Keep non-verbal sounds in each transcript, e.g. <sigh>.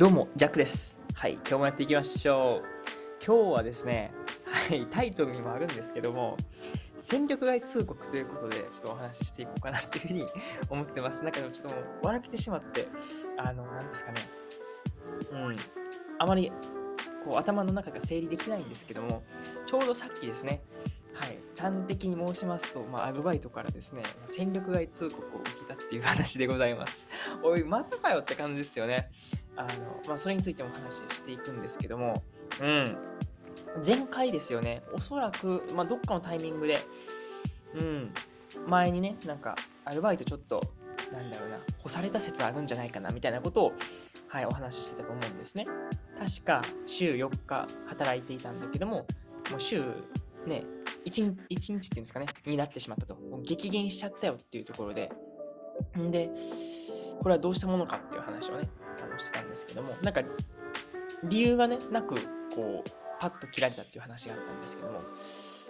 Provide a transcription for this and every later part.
どうも、ジャックです。はい、今日もやっていきましょう。今日はですね、はい、タイトルにもあるんですけども、戦力外通告ということで、ちょっとお話ししていこうかなというふうに <laughs> 思ってます。なんかでもちょっともう笑けてしまって、あの、なんですかね、うん、あまりこう頭の中が整理できないんですけども、ちょうどさっきですね、はい、端的に申しますと、まあ、アルバイトからですね、戦力外通告を受けたっていう話でございます。おい、またかよって感じですよね。あの、まあ、それについてもお話ししていくんですけども、うん。前回ですよね、おそらく、まあ、どっかのタイミングで、うん、前にね、なんか、アルバイトちょっと、なんだろうな、干された説あるんじゃないかな、みたいなことを、はい、お話ししてたと思うんですね。確か、週4日働いていたんだけども、もう週、ね、1日 ,1 日っていうんですかね、になってしまったと。激減しちゃったよっていうところで、んで、これはどうしたものかっていう話をね、してたんですけども、なんか、理由がね、なく、こう、パッと切られたっていう話があったんですけども、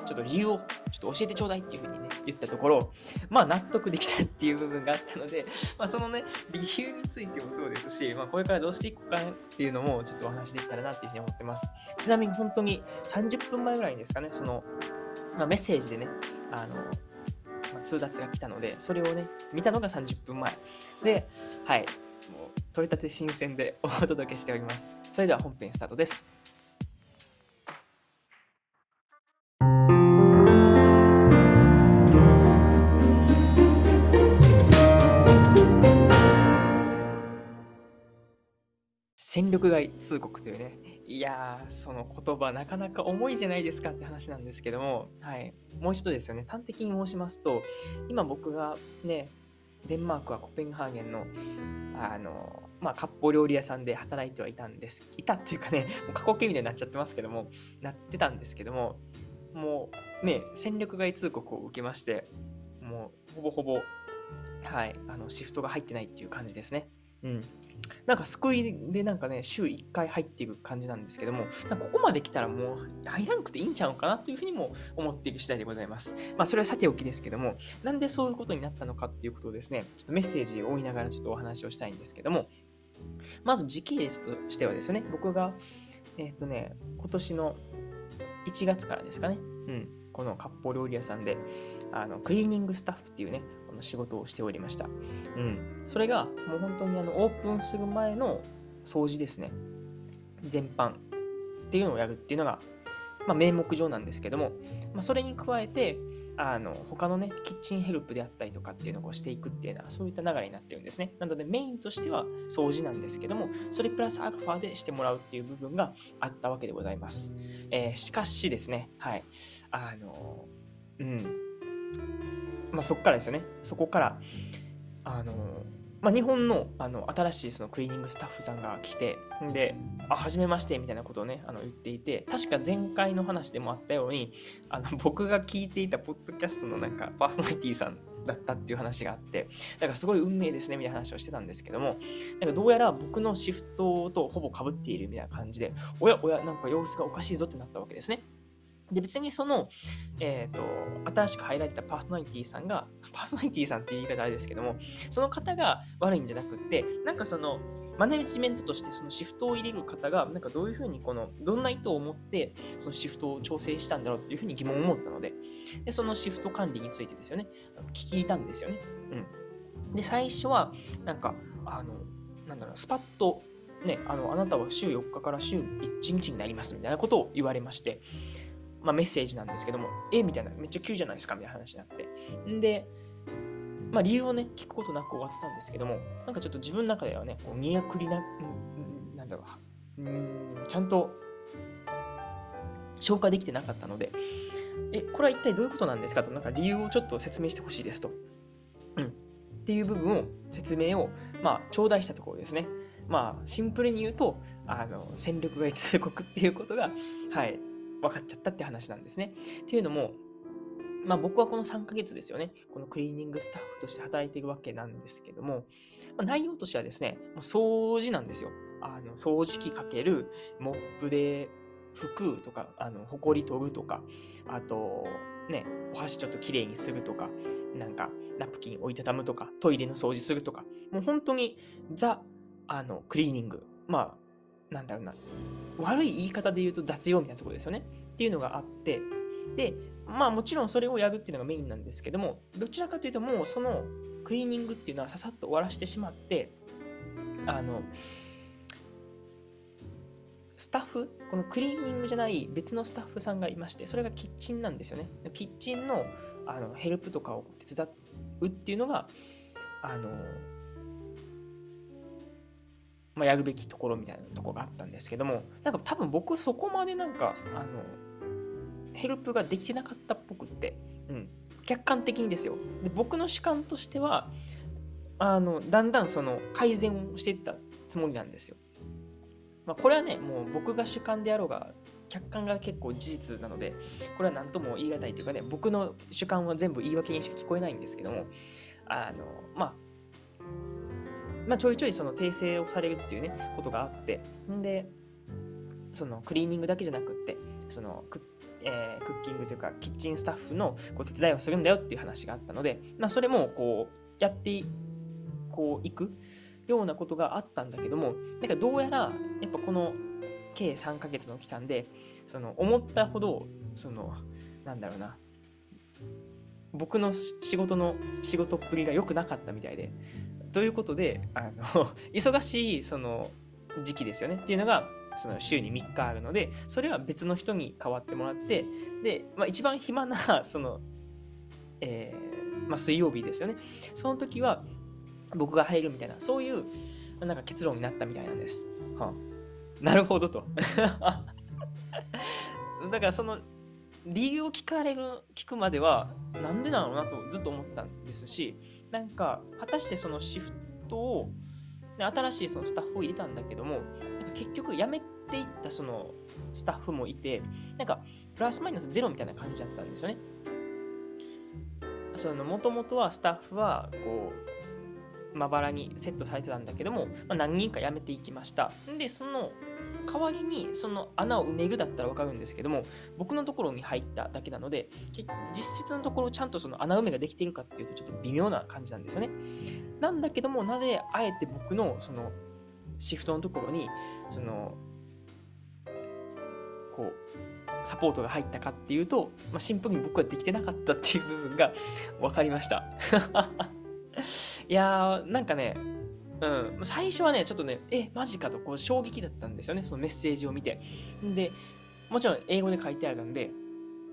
ちょっと理由をちょっと教えてちょうだいっていうふうにね、言ったところ、まあ納得できたっていう部分があったので、まあそのね、理由についてもそうですし、まあこれからどうしていこうかっていうのもちょっとお話できたらなっていうふうに思ってます。ちなみに本当に30分前ぐらいですかね、その、まあ、メッセージでね、あの、通達が来たので、それをね、見たのが30分前。で、はい、もう取れたて新鮮でお届けしております。それでは本編スタートです。戦力外通告というね、いやー、その言葉なかなか重いじゃないですかって話なんですけども、はい、もう一度ですよね、端的に申しますと、今僕がね、デンマークはコペンハーゲンの、あの、まあ、割烹料理屋さんで働いてはいたんです。いたっていうかね、<laughs> もう過去形みたいになっちゃってますけども、なってたんですけども、もうね、戦力外通告を受けまして、もうほぼほぼ、はい、あのシフトが入ってないっていう感じですね。うん。なんか救いでなんかね、週1回入っていく感じなんですけども、ここまで来たらもう入らなくていいんちゃうかなというふうにも思っている次第でございます。まあそれはさておきですけども、なんでそういうことになったのかっていうことをですね、ちょっとメッセージを追いながらちょっとお話をしたいんですけども、まず時系列としてはですね、僕が、えっ、ー、とね、今年の1月からですかね、うん、この割烹料理屋さんで、あのクリーニングスタッフっていうね、の仕事をしておりました。うん。それが、もう本当にあのオープンする前の掃除ですね。全般っていうのをやるっていうのが、まあ、名目上なんですけども、まあ、それに加えて、あの他のね、キッチンヘルプであったりとかっていうのをしていくっていうのは、そういった流れになってるんですね。なので、メインとしては掃除なんですけども、それプラスアルファでしてもらうっていう部分があったわけでございます。えー、しかしですね、はい。あの、うん。まあ、そこからですよね。そこから、あの、まあ、日本のあの新しいそのクリーニングスタッフさんが来て、で、あ、はじめましてみたいなことをね、あの言っていて、確か前回の話でもあったように、あの <laughs> 僕が聞いていたポッドキャストのなんかパーソナリティーさんだったっていう話があって、だかすごい運命ですねみたいな話をしてたんですけども、なんかどうやら僕のシフトとほぼ被っているみたいな感じで、おやおや、なんか様子がおかしいぞってなったわけですね。で、別にその、え、ー、と、新しく入られたパーソナリティさんが、<laughs> パーソナリティさんっていう言い方あれですけども、その方が悪いんじゃなくって、なんかその、マネジメントとしてそのシフトを入れる方が、なんかどういうふうにこの、どんな意図を持って、そのシフトを調整したんだろうっていうふうに疑問を持ったので、で、そのシフト管理についてですよね、聞いたんですよね。うん。で、最初は、なんか、あの、なんだろう、スパッと、ね、あの、あなたは週4日から週1日になりますみたいなことを言われまして、まあ、メッセージなんですけども、えみたいな、めっちゃ急じゃないですかみたいな話になって。んで、まあ、理由をね、聞くことなく終わったんですけども、なんかちょっと自分の中ではね、こう煮やくりな、んなんだろう、うん、ちゃんと消化できてなかったので、え、これは一体どういうことなんですか？と、なんか理由をちょっと説明してほしいですと。うん。っていう部分を、説明を、まあ、頂戴したところですね。まあ、シンプルに言うと、あの、戦力外通告っていうことが、はい、分かっちゃったって話なんですね。っていうのも、まあ僕はこの3ヶ月ですよね、このクリーニングスタッフとして働いているわけなんですけども、まあ、内容としてはですね、もう掃除なんですよ。あの掃除機かける、モップで拭くとか、あの、ほこり取るとか、あと、ね、お箸ちょっときれいにするとか、なんか、ナプキン置いてたむとか、トイレの掃除するとか、もう本当にザ、あの、クリーニング。まあ、なんだろうな、悪い言い方で言うと雑用みたいなところですよね。っていうのがあって、で、まあもちろんそれをやるっていうのがメインなんですけども、どちらかというともうそのクリーニングっていうのはささっと終わらせてしまって、あの、スタッフ、このクリーニングじゃない別のスタッフさんがいまして、それがキッチンなんですよね。キッチンのあのヘルプとかを手伝うっていうのが、あの、まあ、やるべきところみたいなところがあったんですけども、なんか多分僕そこまでなんか、あの、ヘルプができてなかったっぽくって、うん、客観的にですよ。で僕の主観としては、あの、だんだんその改善をしていったつもりなんですよ。まあ、これはね、もう僕が主観であろうが、客観が結構事実なので、これは何とも言い難いというかね、僕の主観は全部言い訳にしか聞こえないんですけども、あの、まあ、まあ、ちょいちょいその訂正をされるっていうね、ことがあって、んで、そのクリーニングだけじゃなくって、そのク,、えー、クッキングというか、キッチンスタッフのこう手伝いをするんだよっていう話があったので、まあ、それもこう、やってこういくようなことがあったんだけども、なんかどうやら、やっぱこの計3ヶ月の期間で、その思ったほど、その、なんだろうな、僕の仕事の仕事っぷりが良くなかったみたいで、ということで、あの <laughs> 忙しいその時期ですよねっていうのが、その週に3日あるので、それは別の人に代わってもらって、で、まあ、一番暇な、<laughs> その、えー、まあ、水曜日ですよね。その時は、僕が入るみたいな、そういうなんか結論になったみたいなんです。はあ、なるほどと。<laughs> だからその理由を聞かれる、聞くまでは、なんでなのなとずっと思ったんですし、なんか、果たしてそのシフトを、新しいそのスタッフを入れたんだけども、なんか結局辞めていったそのスタッフもいて、なんかプラスマイナスゼロみたいな感じだったんですよね。もともとはスタッフはこうまばらにセットされてたんだけども、まあ、何人か辞めていきました。で、その代わりにその穴を埋めるだったらわかるんですけども、僕のところに入っただけなので、実質のところちゃんとその穴埋めができているかっていうとちょっと微妙な感じなんですよね。なんだけども、なぜあえて僕のそのシフトのところに、その、こう、サポートが入ったかっていうと、まあ、シンプルに僕はできてなかったっていう部分が分かりました。<laughs> いやー、なんかね、うん、最初はね、ちょっとね、え、マジかとこう衝撃だったんですよね、そのメッセージを見て。で、もちろん英語で書いてあるんで、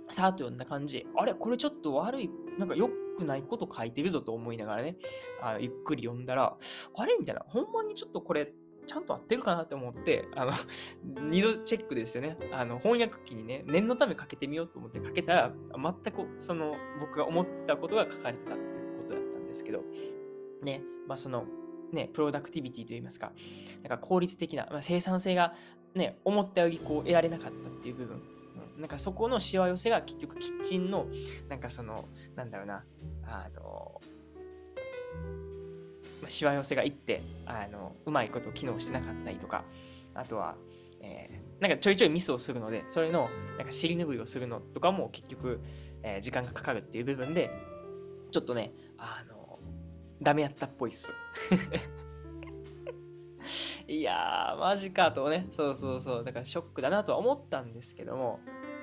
さーっと読んだ感じ、あれ、これちょっと悪い、なんか良くないこと書いてるぞと思いながらね、あゆっくり読んだら、あれ？みたいな、ほんまにちょっとこれ、ちゃんと合ってるかなって思って、あの、<laughs> 二度チェックですよね。あの、翻訳機にね、念のためかけてみようと思ってかけたら、全くその、僕が思ってたことが書かれてたということだったんですけど、ね、まあ、その、ね、プロダクティビティといいますか、なんか効率的な、まあ、生産性が、ね、思ったよりこう得られなかったっていう部分、うん、なんかそこのしわ寄せが結局キッチンの、なんかその、なんだろうな、あの、まあ、しわ寄せがいって、あの、うまいこと機能してなかったりとか、あとは、えー、なんかちょいちょいミスをするので、それの、なんか尻拭いをするのとかも結局、えー、時間がかかるっていう部分で、ちょっとね、あの、ダメやったっぽいっす。<laughs> いやー、マジかとね、そうそうそう、だからショックだなとは思ったんですけども、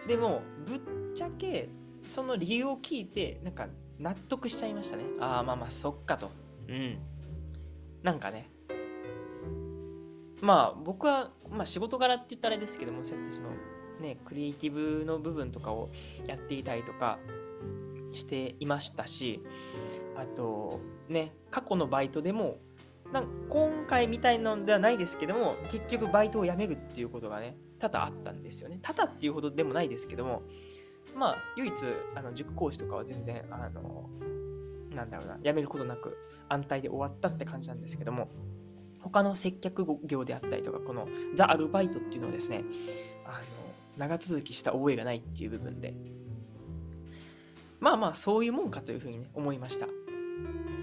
でも、ぶっちゃけ、その理由を聞いて、なんか納得しちゃいましたね。ああ、まあまあ、そっかと。うん。なんかね、まあ僕は、まあ仕事柄って言ったらあれですけども、そうやってその、ね、クリエイティブの部分とかをやっていたりとかしていましたし、あと、ね、過去のバイトでも、なん今回みたいなのではないですけども、結局バイトを辞めるっていうことがね、多々あったんですよね。多々っていうほどでもないですけども、まあ、唯一、あの塾講師とかは全然、あの、なんだろうな、辞めることなく安泰で終わったって感じなんですけども、他の接客業であったりとか、このザ・アルバイトっていうのをですね、あの、長続きした覚えがないっていう部分で、まあまあ、そういうもんかというふうにね、思いました。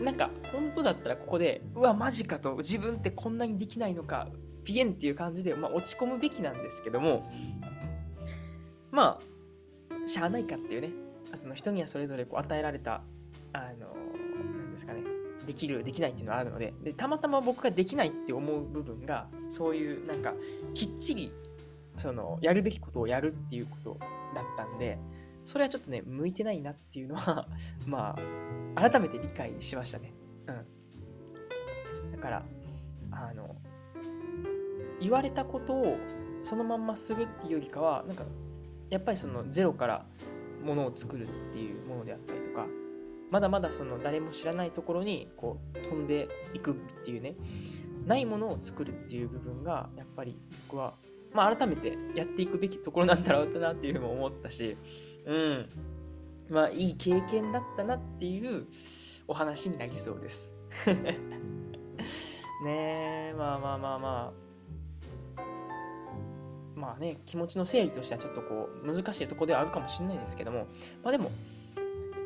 なんか本当だったらここでうわマジかと自分ってこんなにできないのかピエンっていう感じで、まあ、落ち込むべきなんですけどもまあしゃあないかっていうねその人にはそれぞれこう与えられたあの何ですかねできるできないっていうのはあるのででたまたま僕ができないって思う部分がそういうなんかきっちりそのやるべきことをやるっていうことだったんでそれはちょっとね向いてないなっていうのはまあ改めて理解しましたね。うん。だからあの言われたことをそのまんまするっていうよりかはなんかやっぱりそのゼロからものを作るっていうものであったりとかまだまだその誰も知らないところにこう飛んでいくっていうねないものを作るっていう部分がやっぱり僕は、まあ、改めてやっていくべきところなんだろうなっていうふうにも思ったしうんまあいい経験だったなっていうお話になりそうです <laughs> ねえまあまあまあまあまあね、気持ちの整理としてはちょっとこう難しいとこではあるかもしれないですけども、まあでも、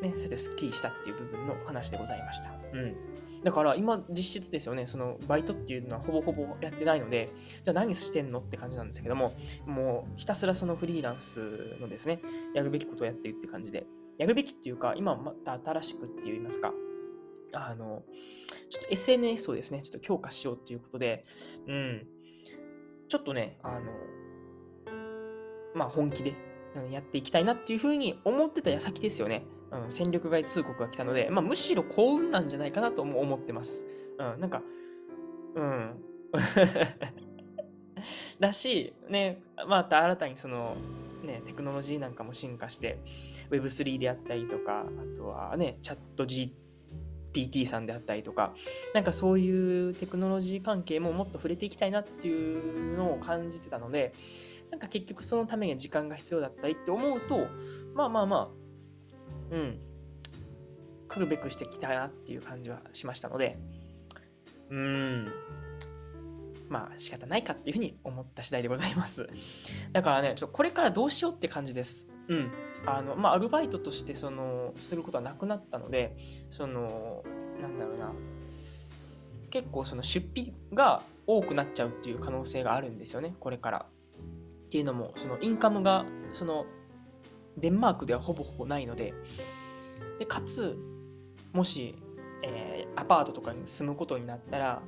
ね、そうやってスッキリしたっていう部分の話でございました。うん。だから今実質ですよね、そのバイトっていうのはほぼほぼやってないので、じゃあ何してんのって感じなんですけども、もうひたすらそのフリーランスのですね、やるべきことをやってるって感じで、やるべきっていうか、今また新しくって言いますか、あの、ちょっと SNS をですね、ちょっと強化しようっていうことで、うん、ちょっとね、あの、まあ、本気で、やっていきたいなっていうふうに思ってた矢先ですよね。うん、戦力外通告が来たので、まあ、むしろ幸運なんじゃないかなとも思ってます。うん、なんか、うん。<laughs> だし、ね、また新たにその、ね、テクノロジーなんかも進化して、Web3 であったりとか、あとはね、チャット GPT さんであったりとか、なんかそういうテクノロジー関係ももっと触れていきたいなっていうのを感じてたので、なんか結局そのために時間が必要だったりって思うと、まあまあまあ、うん、来るべくしてきたなっていう感じはしましたので、うん、まあ仕方ないかっていうふうに思った次第でございます。だからね、ちょこれからどうしようって感じです。うん。あの、まあアルバイトとしてその、することはなくなったので、その、なんだろうな、結構その出費が多くなっちゃうっていう可能性があるんですよね、これから。っていうのも、そのインカムが、その、デンマークではほぼほぼないので、でかつ、もし、えー、アパートとかに住むことになったら、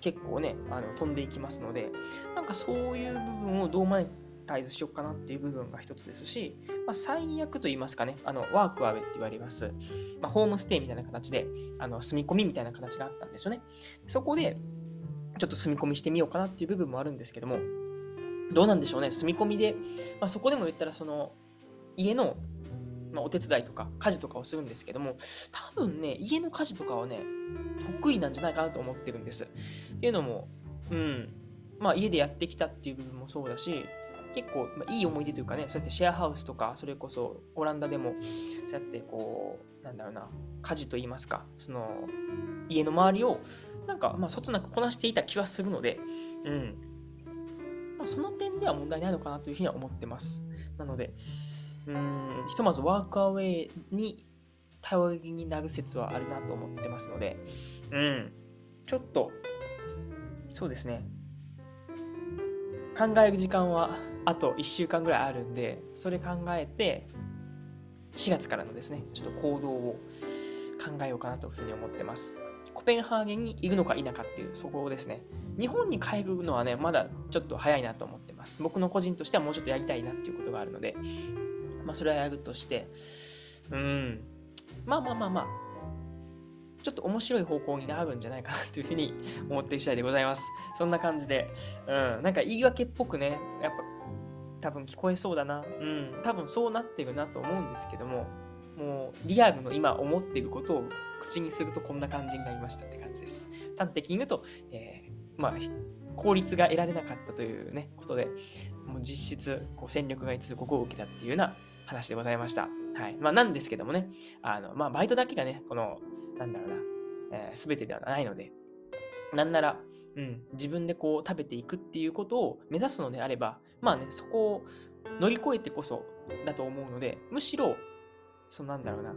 結構ね、あの飛んでいきますので、なんかそういう部分をどうマネタイズしようかなっていう部分が一つですし、まあ、最悪と言いますかね、あのワークアウェイって言われます、まあ、ホームステイみたいな形で、あの住み込みみたいな形があったんですよね。そこで、ちょっと住み込みしてみようかなっていう部分もあるんですけども、どうなんでしょうね、住み込みで、まあ、そこでも言ったら、その、家の、まあ、お手伝いとか家事とかをするんですけども、多分ね、家の家事とかはね、得意なんじゃないかなと思ってるんです。っていうのも、うん、まあ、家でやってきたっていう部分もそうだし、結構、まあ、いい思い出というかね、そうやってシェアハウスとか、それこそオランダでも、そうやってこう、なんだろうな、家事といいますか、その、家の周りを、なんか、まあ、そつなくこなしていた気はするので、うん、まあ、その点では問題ないのかなというふうには思ってます。なので、うん、ひとまずワークアウェイに頼りになる説はあるなと思ってますので、うん、ちょっと、そうですね、考える時間はあと1週間ぐらいあるんで、それ考えて、4月からのですね、ちょっと行動を考えようかなというふうに思ってます。コペンハーゲンに行くのか否かっていう、そこですね。日本に帰るのはね、まだちょっと早いなと思ってます。僕の個人としてはもうちょっとやりたいなっていうことがあるので、まあ、それはやるとして、うん、まあまあまあまあ、ちょっと面白い方向になるんじゃないかなというふうに <laughs> 思っている次第でございます。そんな感じで、うん、なんか言い訳っぽくね、やっぱ多分聞こえそうだな、うん、多分そうなってるなと思うんですけども、もうリアルの今思っていることを口にするとこんな感じになりましたって感じです。端的に言うと、えー、まあ、効率が得られなかったというね、ことで、もう実質、こう戦力外通告を受けたっていうような話でございました。はい。まあ、なんですけどもね、あの、まあ、バイトだけがね、この、なんだろうな、えー、全てではないので、なんなら、うん、自分でこう食べていくっていうことを目指すのであれば、まあね、そこを乗り越えてこそだと思うので、むしろ、そのなんだろうな、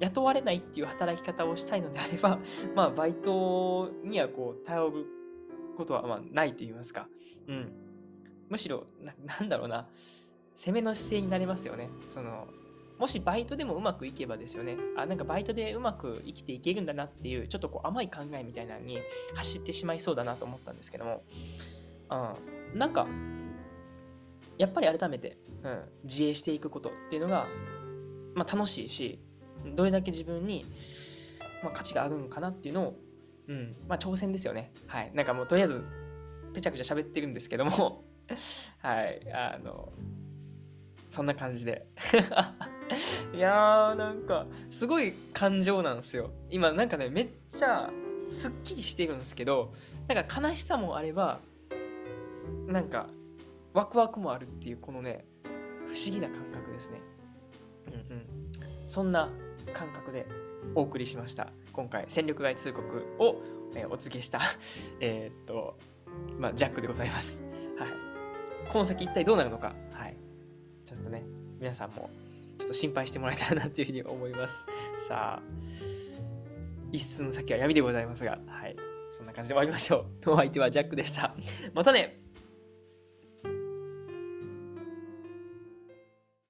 雇われないっていう働き方をしたいのであれば、<laughs> まあ、バイトにはこう、頼ることはまあないと言いますか。うん。むしろな、なんだろうな、攻めの姿勢になりますよね。その、もしバイトでもうまくいけばですよね、あ、なんかバイトでうまく生きていけるんだなっていう、ちょっとこう甘い考えみたいなのに走ってしまいそうだなと思ったんですけども、うん、なんか、やっぱり改めて、うん、自営していくことっていうのが、まあ、楽しいし、どれだけ自分に、まあ、価値があるのかなっていうのを、うんまあ、挑戦ですよね。はい。なんかもうとりあえず、ぺちゃくちゃ喋ってるんですけども <laughs> はい、あの、そんな感じで。<laughs> いやーなんかすごい感情なんですよ。今なんかねめっちゃすっきりしてるんですけどなんか悲しさもあればなんかワクワクもあるっていうこのね不思議な感覚ですね。うんうん。そんな感覚でお送りしました。今回戦力外通告を、えー、お告げした <laughs> えっとまあジャックでございます。はい。この先一体どうなるのか。はい。ちょっとね、皆さんもちょっと心配してもらえたらなというふうに思います。さあ、一寸先は闇でございますが、はい。そんな感じで終わりましょう。お相手はジャックでした。またね